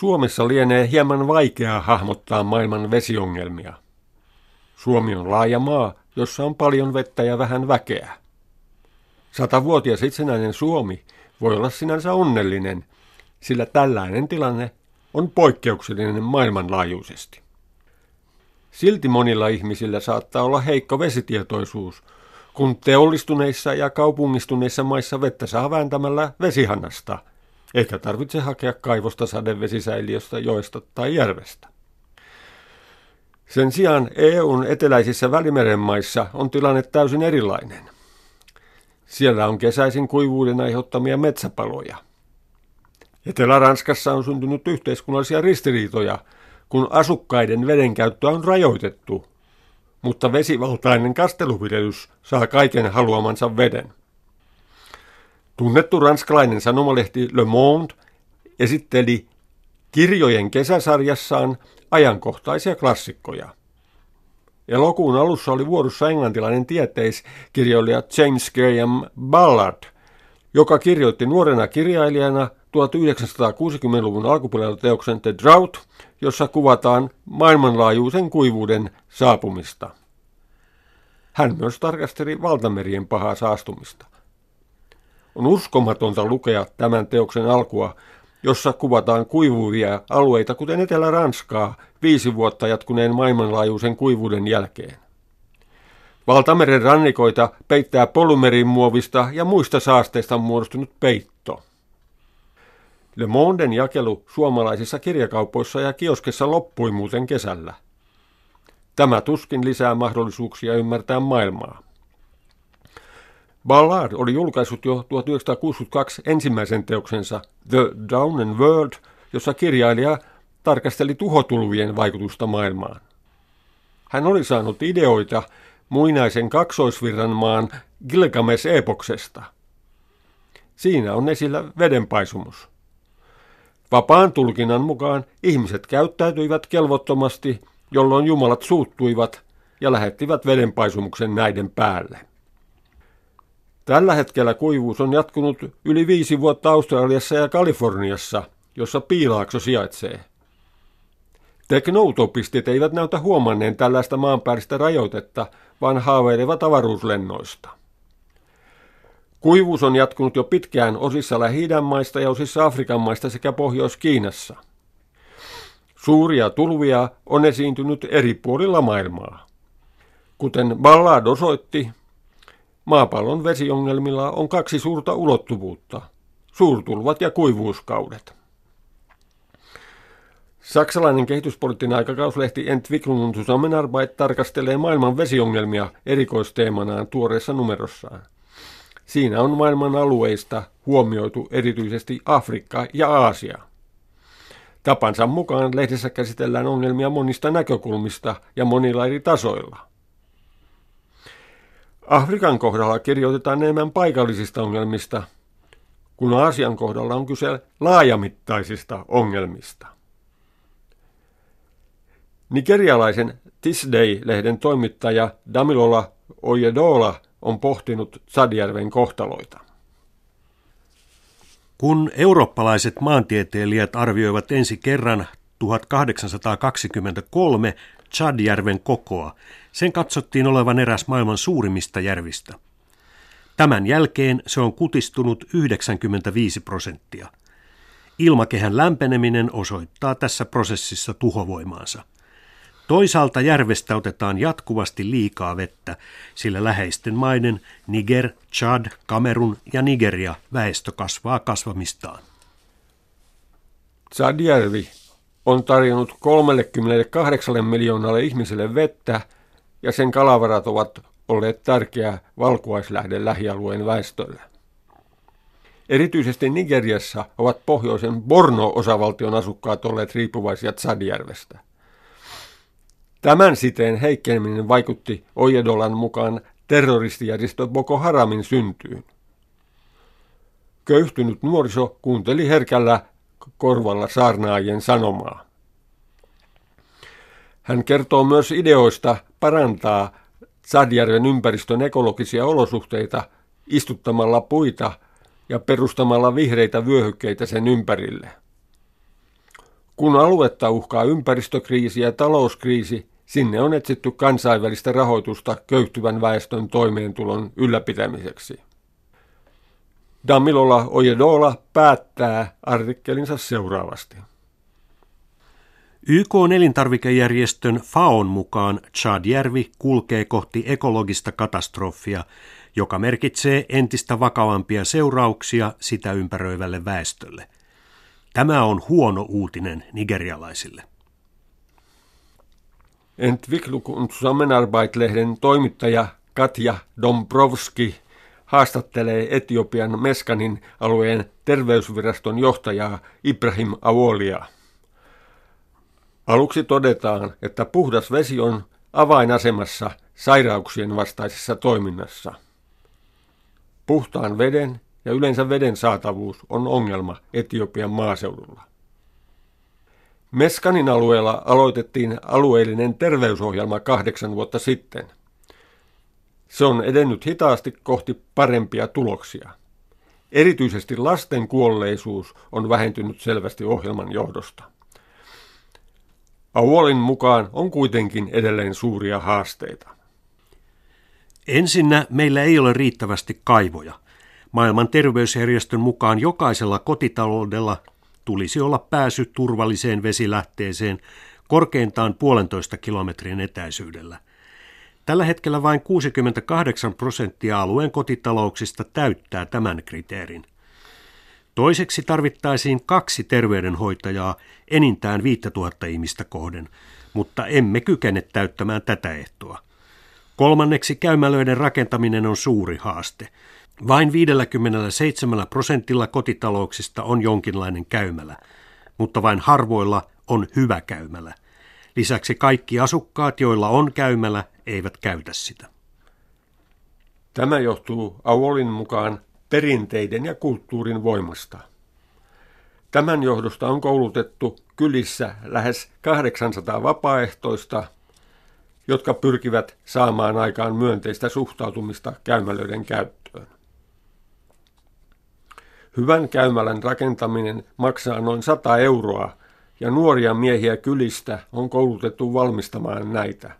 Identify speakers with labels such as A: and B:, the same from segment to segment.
A: Suomessa lienee hieman vaikeaa hahmottaa maailman vesiongelmia. Suomi on laaja maa, jossa on paljon vettä ja vähän väkeä. Satavuotias itsenäinen Suomi voi olla sinänsä onnellinen, sillä tällainen tilanne on poikkeuksellinen maailmanlaajuisesti. Silti monilla ihmisillä saattaa olla heikko vesitietoisuus, kun teollistuneissa ja kaupungistuneissa maissa vettä saa vääntämällä vesihannasta, eikä tarvitse hakea kaivosta sadevesisäiliöstä, joesta tai järvestä. Sen sijaan EUn eteläisissä välimeren maissa on tilanne täysin erilainen. Siellä on kesäisin kuivuuden aiheuttamia metsäpaloja. Etelä-Ranskassa on syntynyt yhteiskunnallisia ristiriitoja, kun asukkaiden vedenkäyttöä on rajoitettu, mutta vesivaltainen kasteluviljelys saa kaiken haluamansa veden. Tunnettu ranskalainen sanomalehti Le Monde esitteli kirjojen kesäsarjassaan ajankohtaisia klassikkoja. Elokuun alussa oli vuorossa englantilainen tieteiskirjailija James Graham Ballard, joka kirjoitti nuorena kirjailijana 1960-luvun alkupuolella teoksen The Drought, jossa kuvataan maailmanlaajuisen kuivuuden saapumista. Hän myös tarkasteli valtamerien pahaa saastumista. On uskomatonta lukea tämän teoksen alkua, jossa kuvataan kuivuvia alueita, kuten Etelä-Ranskaa, viisi vuotta jatkuneen maailmanlaajuisen kuivuuden jälkeen. Valtameren rannikoita peittää polymerin muovista ja muista saasteista muodostunut peitto. Le Monden jakelu suomalaisissa kirjakaupoissa ja kioskessa loppui muuten kesällä. Tämä tuskin lisää mahdollisuuksia ymmärtää maailmaa. Ballard oli julkaissut jo 1962 ensimmäisen teoksensa The Down and World, jossa kirjailija tarkasteli tuhotulvien vaikutusta maailmaan. Hän oli saanut ideoita muinaisen kaksoisvirran maan Gilgames-epoksesta. Siinä on esillä vedenpaisumus. Vapaan tulkinnan mukaan ihmiset käyttäytyivät kelvottomasti, jolloin jumalat suuttuivat ja lähettivät vedenpaisumuksen näiden päälle. Tällä hetkellä kuivuus on jatkunut yli viisi vuotta Australiassa ja Kaliforniassa, jossa piilaakso sijaitsee. Teknoutopistit eivät näytä huomanneen tällaista maanpääristä rajoitetta, vaan haaveilevat avaruuslennoista. Kuivuus on jatkunut jo pitkään osissa lähi maista ja osissa Afrikan maista sekä Pohjois-Kiinassa. Suuria tulvia on esiintynyt eri puolilla maailmaa. Kuten Ballard osoitti, maapallon vesiongelmilla on kaksi suurta ulottuvuutta, suurtulvat ja kuivuuskaudet. Saksalainen kehityspoliittinen aikakauslehti Entwicklung Zusammenarbeit tarkastelee maailman vesiongelmia erikoisteemanaan tuoreessa numerossaan. Siinä on maailman alueista huomioitu erityisesti Afrikka ja Aasia. Tapansa mukaan lehdessä käsitellään ongelmia monista näkökulmista ja monilla eri tasoilla. Afrikan kohdalla kirjoitetaan enemmän paikallisista ongelmista, kun Aasian kohdalla on kyse laajamittaisista ongelmista. Nigerialaisen Tisday-lehden toimittaja Damilola Oyedola on pohtinut Sadjärven kohtaloita.
B: Kun eurooppalaiset maantieteilijät arvioivat ensi kerran 1823 Chadjärven kokoa, sen katsottiin olevan eräs maailman suurimmista järvistä. Tämän jälkeen se on kutistunut 95 prosenttia. Ilmakehän lämpeneminen osoittaa tässä prosessissa tuhovoimaansa. Toisaalta järvestä otetaan jatkuvasti liikaa vettä, sillä läheisten maiden Niger, Chad, Kamerun ja Nigeria väestö kasvaa kasvamistaan.
A: Chadjärvi on tarjonnut 38 miljoonalle ihmiselle vettä ja sen kalavarat ovat olleet tärkeä valkuaislähde lähialueen väestölle. Erityisesti Nigeriassa ovat pohjoisen Borno-osavaltion asukkaat olleet riippuvaisia Tsadjärvestä. Tämän siteen heikkeneminen vaikutti Ojedolan mukaan terroristijärjestö Boko Haramin syntyyn. Köyhtynyt nuoriso kuunteli herkällä korvalla saarnaajien sanomaa. Hän kertoo myös ideoista parantaa Sadjärven ympäristön ekologisia olosuhteita istuttamalla puita ja perustamalla vihreitä vyöhykkeitä sen ympärille. Kun aluetta uhkaa ympäristökriisi ja talouskriisi, sinne on etsitty kansainvälistä rahoitusta köyhtyvän väestön toimeentulon ylläpitämiseksi. Damilola Ojedola päättää artikkelinsa seuraavasti.
B: YK elintarvikejärjestön FAON mukaan Chadjärvi kulkee kohti ekologista katastrofia, joka merkitsee entistä vakavampia seurauksia sitä ympäröivälle väestölle. Tämä on huono uutinen nigerialaisille.
A: Entwicklung und Zusammenarbeit-lehden toimittaja Katja Dombrovski haastattelee Etiopian Meskanin alueen terveysviraston johtajaa Ibrahim Awolia. Aluksi todetaan, että puhdas vesi on avainasemassa sairauksien vastaisessa toiminnassa. Puhtaan veden ja yleensä veden saatavuus on ongelma Etiopian maaseudulla. Meskanin alueella aloitettiin alueellinen terveysohjelma kahdeksan vuotta sitten. Se on edennyt hitaasti kohti parempia tuloksia. Erityisesti lasten kuolleisuus on vähentynyt selvästi ohjelman johdosta. Auolin mukaan on kuitenkin edelleen suuria haasteita.
B: Ensinnä meillä ei ole riittävästi kaivoja. Maailman terveysjärjestön mukaan jokaisella kotitaloudella tulisi olla pääsy turvalliseen vesilähteeseen korkeintaan puolentoista kilometrin etäisyydellä. Tällä hetkellä vain 68 prosenttia alueen kotitalouksista täyttää tämän kriteerin. Toiseksi tarvittaisiin kaksi terveydenhoitajaa enintään 5000 ihmistä kohden, mutta emme kykene täyttämään tätä ehtoa. Kolmanneksi käymälöiden rakentaminen on suuri haaste. Vain 57 prosentilla kotitalouksista on jonkinlainen käymälä, mutta vain harvoilla on hyvä käymälä. Lisäksi kaikki asukkaat, joilla on käymälä, eivät käytä sitä.
A: Tämä johtuu Aulin mukaan perinteiden ja kulttuurin voimasta. Tämän johdosta on koulutettu kylissä lähes 800 vapaaehtoista, jotka pyrkivät saamaan aikaan myönteistä suhtautumista käymälöiden käyttöön. Hyvän käymälän rakentaminen maksaa noin 100 euroa ja nuoria miehiä kylistä on koulutettu valmistamaan näitä.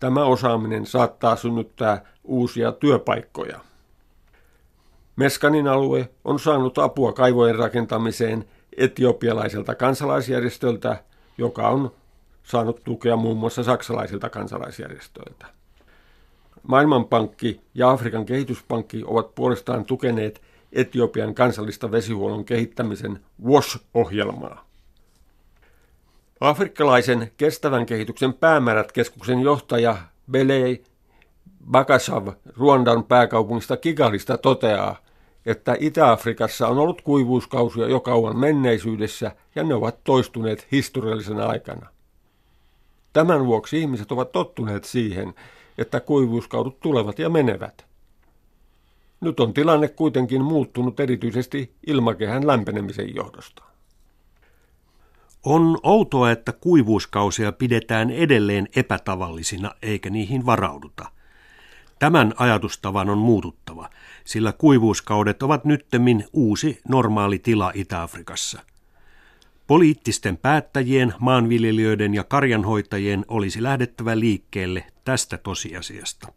A: Tämä osaaminen saattaa synnyttää uusia työpaikkoja. Meskanin alue on saanut apua kaivojen rakentamiseen etiopialaiselta kansalaisjärjestöltä, joka on saanut tukea muun muassa saksalaisilta kansalaisjärjestöiltä. Maailmanpankki ja Afrikan kehityspankki ovat puolestaan tukeneet Etiopian kansallista vesihuollon kehittämisen WASH-ohjelmaa. Afrikkalaisen kestävän kehityksen päämäärät-keskuksen johtaja Belei Bakasav Ruandan pääkaupungista Kigalista toteaa, että Itä-Afrikassa on ollut kuivuuskausia jo kauan menneisyydessä ja ne ovat toistuneet historiallisena aikana. Tämän vuoksi ihmiset ovat tottuneet siihen, että kuivuuskaudut tulevat ja menevät. Nyt on tilanne kuitenkin muuttunut erityisesti ilmakehän lämpenemisen johdosta.
B: On outoa, että kuivuuskausia pidetään edelleen epätavallisina eikä niihin varauduta. Tämän ajatustavan on muututtava, sillä kuivuuskaudet ovat nyttemmin uusi normaali tila Itä-Afrikassa. Poliittisten päättäjien, maanviljelijöiden ja karjanhoitajien olisi lähdettävä liikkeelle tästä tosiasiasta.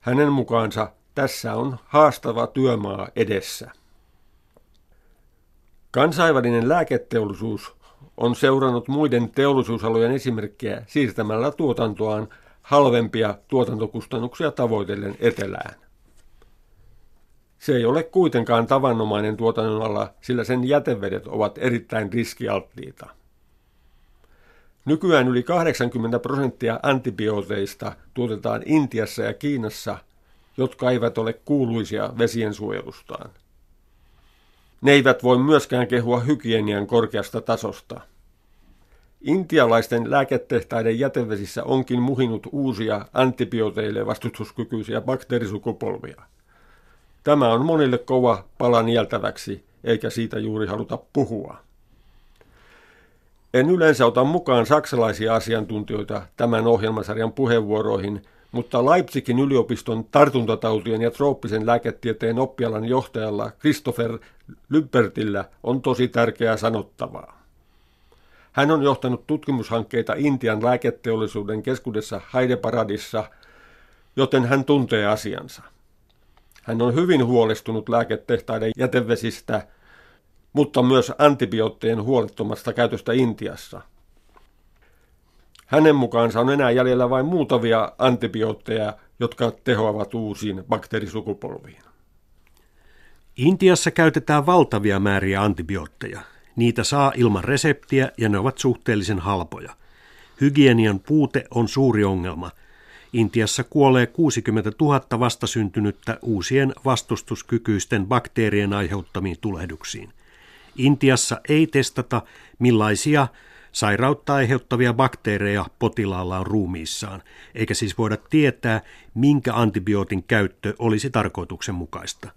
A: Hänen mukaansa tässä on haastava työmaa edessä. Kansainvälinen lääketeollisuus on seurannut muiden teollisuusalojen esimerkkejä siirtämällä tuotantoaan halvempia tuotantokustannuksia tavoitellen etelään. Se ei ole kuitenkaan tavanomainen tuotannonala, sillä sen jätevedet ovat erittäin riskialttiita. Nykyään yli 80 prosenttia antibiooteista tuotetaan Intiassa ja Kiinassa, jotka eivät ole kuuluisia vesien suojelustaan. Ne eivät voi myöskään kehua hygienian korkeasta tasosta. Intialaisten lääketehtaiden jätevesissä onkin muhinut uusia antibiooteille vastustuskykyisiä bakteerisukupolvia. Tämä on monille kova pala nieltäväksi, eikä siitä juuri haluta puhua. En yleensä ota mukaan saksalaisia asiantuntijoita tämän ohjelmasarjan puheenvuoroihin, mutta Leipzigin yliopiston tartuntatautien ja trooppisen lääketieteen oppialan johtajalla Christopher Lübbertillä on tosi tärkeää sanottavaa. Hän on johtanut tutkimushankkeita Intian lääketeollisuuden keskuudessa Haideparadissa, joten hän tuntee asiansa. Hän on hyvin huolestunut lääketehtaiden jätevesistä, mutta myös antibioottien huolettomasta käytöstä Intiassa. Hänen mukaansa on enää jäljellä vain muutamia antibiootteja, jotka tehoavat uusiin bakteerisukupolviin.
B: Intiassa käytetään valtavia määriä antibiootteja. Niitä saa ilman reseptiä ja ne ovat suhteellisen halpoja. Hygienian puute on suuri ongelma. Intiassa kuolee 60 000 vastasyntynyttä uusien vastustuskykyisten bakteerien aiheuttamiin tulehduksiin. Intiassa ei testata, millaisia sairautta aiheuttavia bakteereja potilaalla on ruumiissaan, eikä siis voida tietää, minkä antibiootin käyttö olisi tarkoituksenmukaista.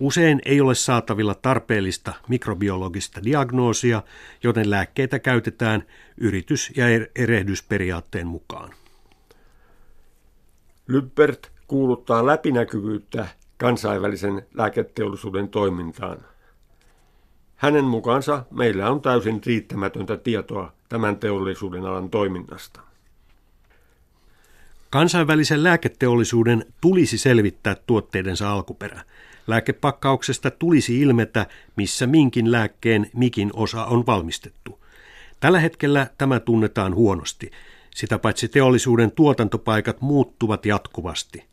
B: Usein ei ole saatavilla tarpeellista mikrobiologista diagnoosia, joten lääkkeitä käytetään yritys- ja er-, erehdysperiaatteen mukaan.
A: Lyppert kuuluttaa läpinäkyvyyttä kansainvälisen lääketeollisuuden toimintaan. Hänen mukaansa meillä on täysin riittämätöntä tietoa tämän teollisuuden alan toiminnasta.
B: Kansainvälisen lääketeollisuuden tulisi selvittää tuotteidensa alkuperä. Lääkepakkauksesta tulisi ilmetä, missä minkin lääkkeen mikin osa on valmistettu. Tällä hetkellä tämä tunnetaan huonosti. Sitä paitsi teollisuuden tuotantopaikat muuttuvat jatkuvasti.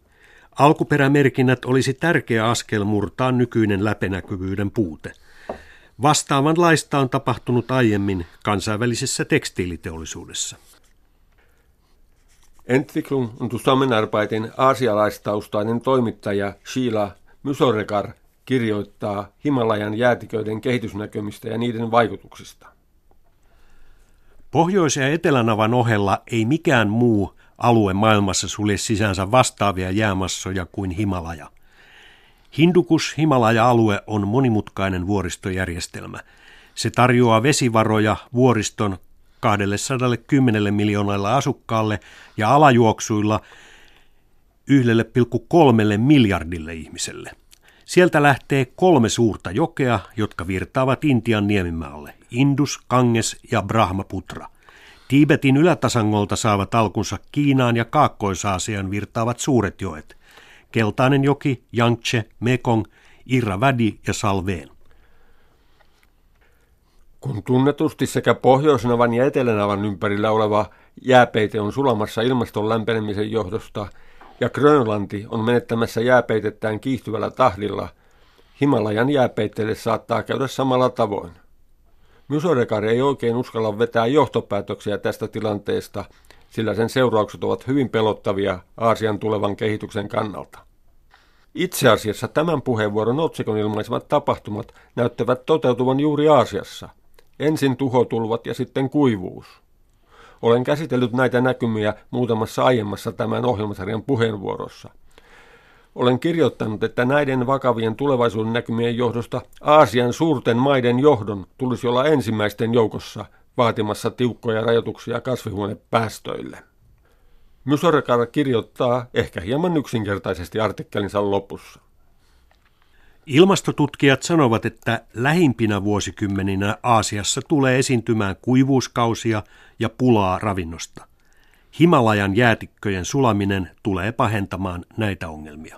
B: Alkuperämerkinnät olisi tärkeä askel murtaa nykyinen läpenäkyvyyden puute. Vastaavanlaista on tapahtunut aiemmin kansainvälisessä tekstiiliteollisuudessa.
A: Entwicklung und Zusammenarbeitin aasialaistaustainen toimittaja Sheila Mysorekar kirjoittaa Himalajan jäätiköiden kehitysnäkymistä ja niiden vaikutuksista.
B: Pohjois- ja Etelänavan ohella ei mikään muu alue maailmassa sulje sisäänsä vastaavia jäämassoja kuin Himalaja. Hindukus-Himalaja-alue on monimutkainen vuoristojärjestelmä. Se tarjoaa vesivaroja vuoriston 210 miljoonalle asukkaalle ja alajuoksuilla 1,3 miljardille ihmiselle. Sieltä lähtee kolme suurta jokea, jotka virtaavat Intian niemimaalle, Indus, Ganges ja Brahmaputra. Tiibetin ylätasangolta saavat alkunsa Kiinaan ja Kaakkois-Aasian virtaavat suuret joet. Keltainen joki, Yangtze, Mekong, Irravädi ja Salveen.
A: Kun tunnetusti sekä Pohjoisnavan ja Etelänavan ympärillä oleva jääpeite on sulamassa ilmaston lämpenemisen johdosta ja Grönlanti on menettämässä jääpeitettään kiihtyvällä tahdilla, Himalajan jääpeitteelle saattaa käydä samalla tavoin. Mysorekari ei oikein uskalla vetää johtopäätöksiä tästä tilanteesta, sillä sen seuraukset ovat hyvin pelottavia Aasian tulevan kehityksen kannalta. Itse asiassa tämän puheenvuoron otsikon ilmaisemat tapahtumat näyttävät toteutuvan juuri Aasiassa. Ensin tuhotulvat ja sitten kuivuus. Olen käsitellyt näitä näkymiä muutamassa aiemmassa tämän ohjelmasarjan puheenvuorossa. Olen kirjoittanut, että näiden vakavien tulevaisuuden näkymien johdosta Aasian suurten maiden johdon tulisi olla ensimmäisten joukossa vaatimassa tiukkoja rajoituksia kasvihuonepäästöille. Mysorekar kirjoittaa ehkä hieman yksinkertaisesti artikkelinsa lopussa.
B: Ilmastotutkijat sanovat, että lähimpinä vuosikymmeninä Aasiassa tulee esiintymään kuivuuskausia ja pulaa ravinnosta. Himalajan jäätikköjen sulaminen tulee pahentamaan näitä ongelmia.